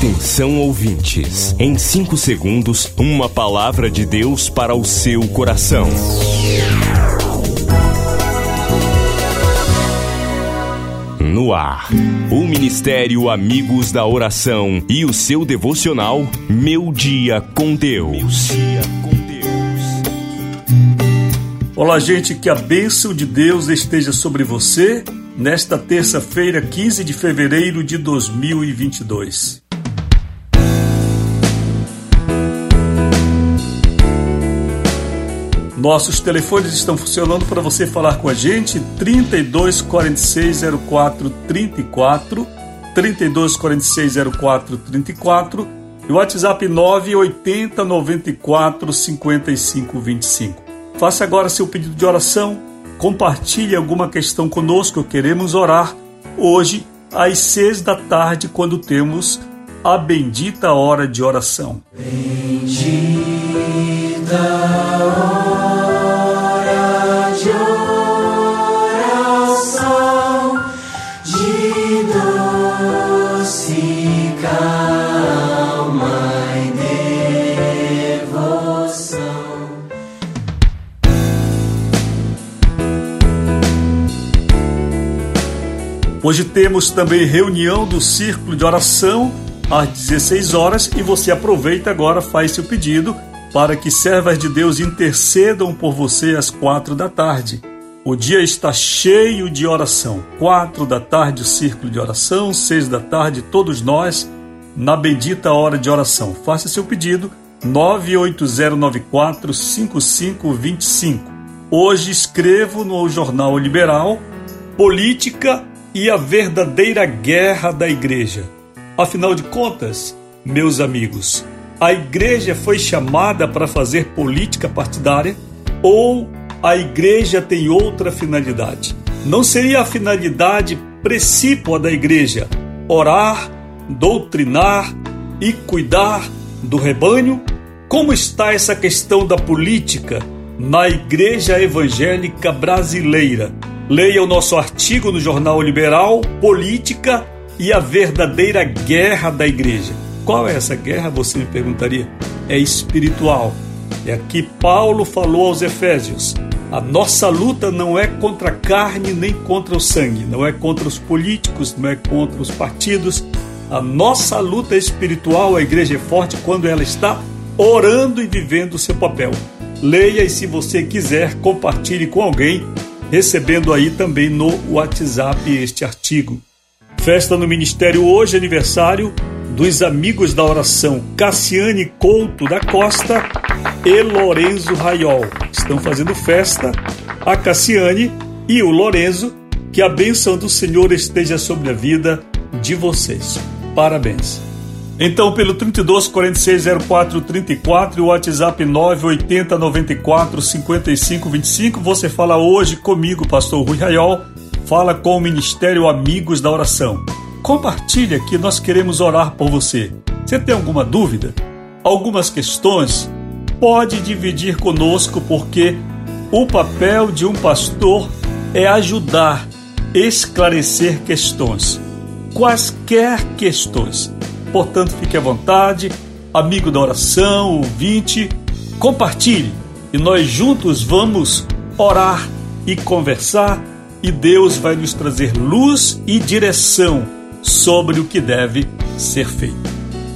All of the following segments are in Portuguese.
Atenção ouvintes, em 5 segundos, uma palavra de Deus para o seu coração. No ar, o Ministério Amigos da Oração e o seu devocional Meu Dia com Deus. Olá, gente, que a bênção de Deus esteja sobre você nesta terça-feira, 15 de fevereiro de 2022. Nossos telefones estão funcionando para você falar com a gente 32 46 04 34 32 46 04 34 e o WhatsApp 980 94 55 25. Faça agora seu pedido de oração, compartilhe alguma questão conosco, queremos orar hoje às seis da tarde quando temos a bendita hora de oração. Bendita calma e devoção. Hoje temos também reunião do círculo de oração às 16 horas e você aproveita agora, faz seu pedido para que servas de Deus intercedam por você às quatro da tarde. O dia está cheio de oração. Quatro da tarde o círculo de oração, seis da tarde todos nós na bendita hora de oração. Faça seu pedido 98094 5525. Hoje escrevo no Jornal Liberal Política e a verdadeira guerra da igreja. Afinal de contas, meus amigos, a igreja foi chamada para fazer política partidária ou a igreja tem outra finalidade? Não seria a finalidade precípua da igreja orar, doutrinar e cuidar do rebanho? Como está essa questão da política na igreja evangélica brasileira? Leia o nosso artigo no Jornal Liberal, Política e a Verdadeira Guerra da Igreja. Qual é essa guerra, você me perguntaria? É espiritual. E aqui Paulo falou aos Efésios: a nossa luta não é contra a carne nem contra o sangue, não é contra os políticos, não é contra os partidos. A nossa luta espiritual, a igreja é forte quando ela está orando e vivendo o seu papel. Leia e, se você quiser, compartilhe com alguém recebendo aí também no WhatsApp este artigo. Festa no Ministério hoje, aniversário dos amigos da oração Cassiane Couto da Costa e Lorenzo Raiol. Estão fazendo festa a Cassiane e o Lorenzo. Que a bênção do Senhor esteja sobre a vida de vocês. Parabéns. Então, pelo 32 46 04 34 e o WhatsApp 980 94 55 25, você fala hoje comigo, Pastor Rui Raiol, fala com o Ministério Amigos da Oração. Compartilhe aqui, nós queremos orar por você. Você tem alguma dúvida? Algumas questões? Pode dividir conosco, porque o papel de um pastor é ajudar, esclarecer questões. Quaisquer questões Portanto, fique à vontade, amigo da oração, ouvinte, compartilhe e nós juntos vamos orar e conversar e Deus vai nos trazer luz e direção sobre o que deve ser feito.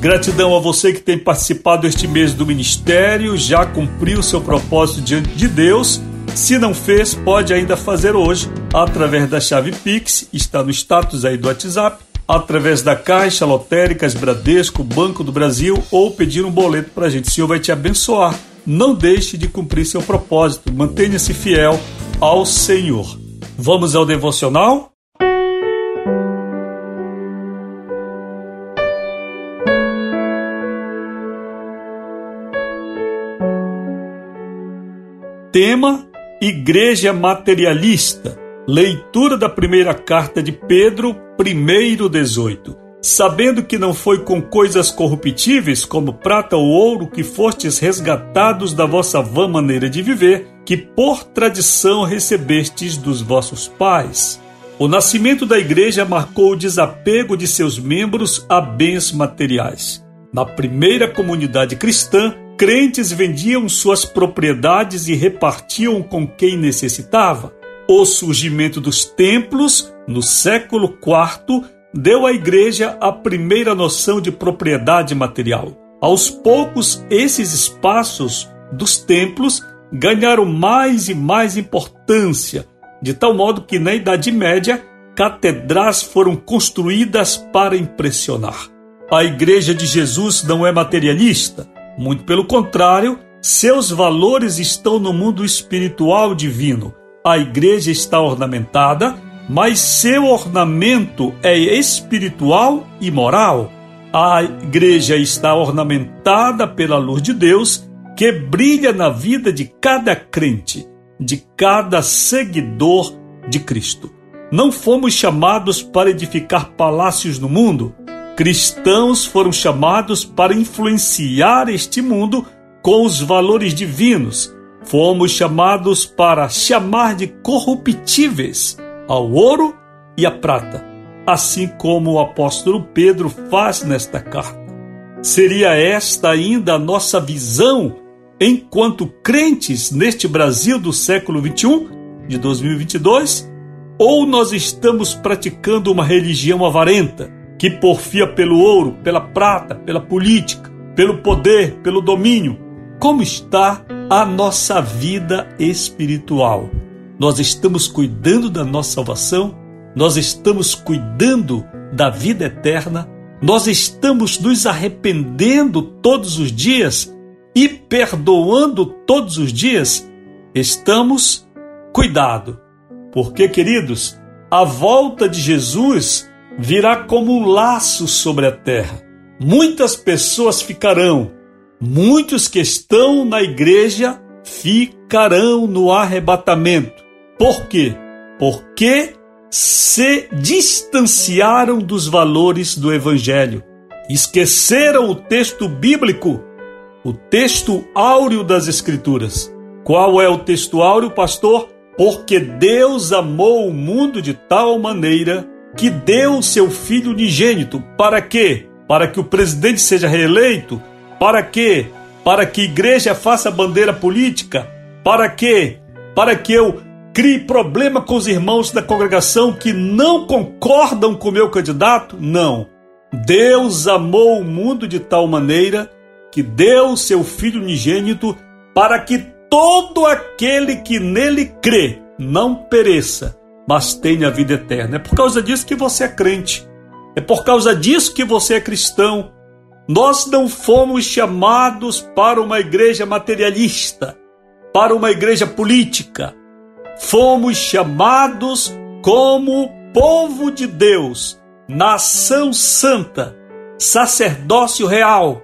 Gratidão a você que tem participado este mês do ministério, já cumpriu seu propósito diante de Deus. Se não fez, pode ainda fazer hoje através da chave Pix, está no status aí do WhatsApp através da Caixa, Lotéricas, Bradesco, Banco do Brasil ou pedir um boleto para a gente. O Senhor vai te abençoar. Não deixe de cumprir seu propósito. Mantenha-se fiel ao Senhor. Vamos ao devocional? Tema: Igreja Materialista. Leitura da primeira carta de Pedro, 1:18. Sabendo que não foi com coisas corruptíveis, como prata ou ouro, que fostes resgatados da vossa vã maneira de viver, que por tradição recebestes dos vossos pais. O nascimento da igreja marcou o desapego de seus membros a bens materiais. Na primeira comunidade cristã, crentes vendiam suas propriedades e repartiam com quem necessitava. O surgimento dos templos, no século IV, deu à igreja a primeira noção de propriedade material. Aos poucos, esses espaços dos templos ganharam mais e mais importância, de tal modo que na Idade Média, catedrais foram construídas para impressionar. A Igreja de Jesus não é materialista, muito pelo contrário, seus valores estão no mundo espiritual divino. A igreja está ornamentada, mas seu ornamento é espiritual e moral. A igreja está ornamentada pela luz de Deus que brilha na vida de cada crente, de cada seguidor de Cristo. Não fomos chamados para edificar palácios no mundo. Cristãos foram chamados para influenciar este mundo com os valores divinos. Fomos chamados para chamar de corruptíveis ao ouro e à prata, assim como o apóstolo Pedro faz nesta carta. Seria esta ainda a nossa visão enquanto crentes neste Brasil do século 21, de 2022? Ou nós estamos praticando uma religião avarenta, que porfia pelo ouro, pela prata, pela política, pelo poder, pelo domínio? Como está a nossa vida espiritual? Nós estamos cuidando da nossa salvação? Nós estamos cuidando da vida eterna? Nós estamos nos arrependendo todos os dias e perdoando todos os dias? Estamos cuidado, porque, queridos, a volta de Jesus virá como um laço sobre a terra. Muitas pessoas ficarão, muitos que estão na igreja ficarão no arrebatamento. Por quê? Porque se distanciaram dos valores do Evangelho, esqueceram o texto bíblico, o texto áureo das Escrituras. Qual é o texto áureo, pastor? Porque Deus amou o mundo de tal maneira que deu seu filho unigênito. Para quê? Para que o presidente seja reeleito? Para quê? Para que a igreja faça bandeira política? Para quê? Para que eu crie problema com os irmãos da congregação que não concordam com o meu candidato? Não. Deus amou o mundo de tal maneira que deu seu filho unigênito para que todo aquele que nele crê não pereça, mas tenha a vida eterna. É por causa disso que você é crente. É por causa disso que você é cristão. Nós não fomos chamados para uma igreja materialista, para uma igreja política. Fomos chamados como povo de Deus, nação santa, sacerdócio real.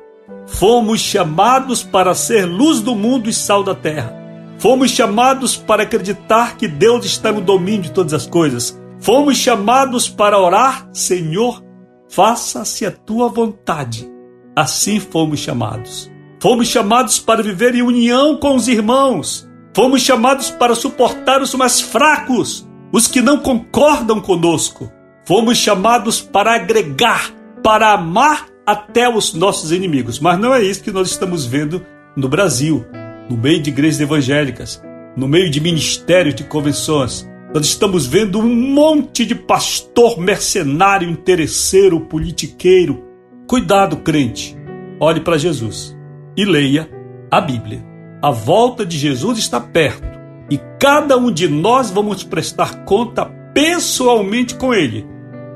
Fomos chamados para ser luz do mundo e sal da terra. Fomos chamados para acreditar que Deus está no domínio de todas as coisas. Fomos chamados para orar, Senhor, faça-se a tua vontade. Assim fomos chamados. Fomos chamados para viver em união com os irmãos. Fomos chamados para suportar os mais fracos, os que não concordam conosco. Fomos chamados para agregar, para amar até os nossos inimigos. Mas não é isso que nós estamos vendo no Brasil no meio de igrejas evangélicas, no meio de ministérios de convenções. Nós estamos vendo um monte de pastor mercenário, interesseiro, politiqueiro. Cuidado, crente. Olhe para Jesus e leia a Bíblia. A volta de Jesus está perto e cada um de nós vamos prestar conta pessoalmente com ele.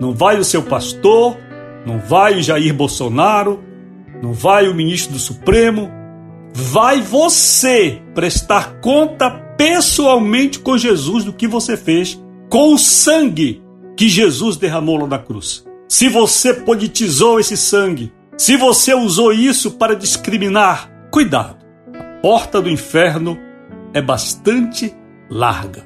Não vai o seu pastor, não vai o Jair Bolsonaro, não vai o ministro do Supremo, vai você prestar conta pessoalmente com Jesus do que você fez com o sangue que Jesus derramou lá na cruz. Se você politizou esse sangue, se você usou isso para discriminar, cuidado. A porta do inferno é bastante larga,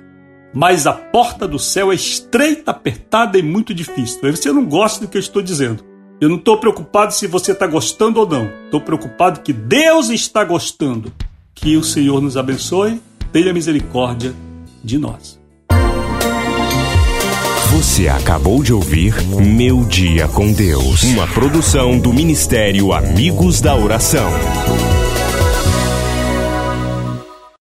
mas a porta do céu é estreita, apertada e muito difícil. Você não gosta do que eu estou dizendo. Eu não estou preocupado se você está gostando ou não. Estou preocupado que Deus está gostando. Que o Senhor nos abençoe, tenha misericórdia de nós. Você acabou de ouvir Meu Dia com Deus, uma produção do Ministério Amigos da Oração.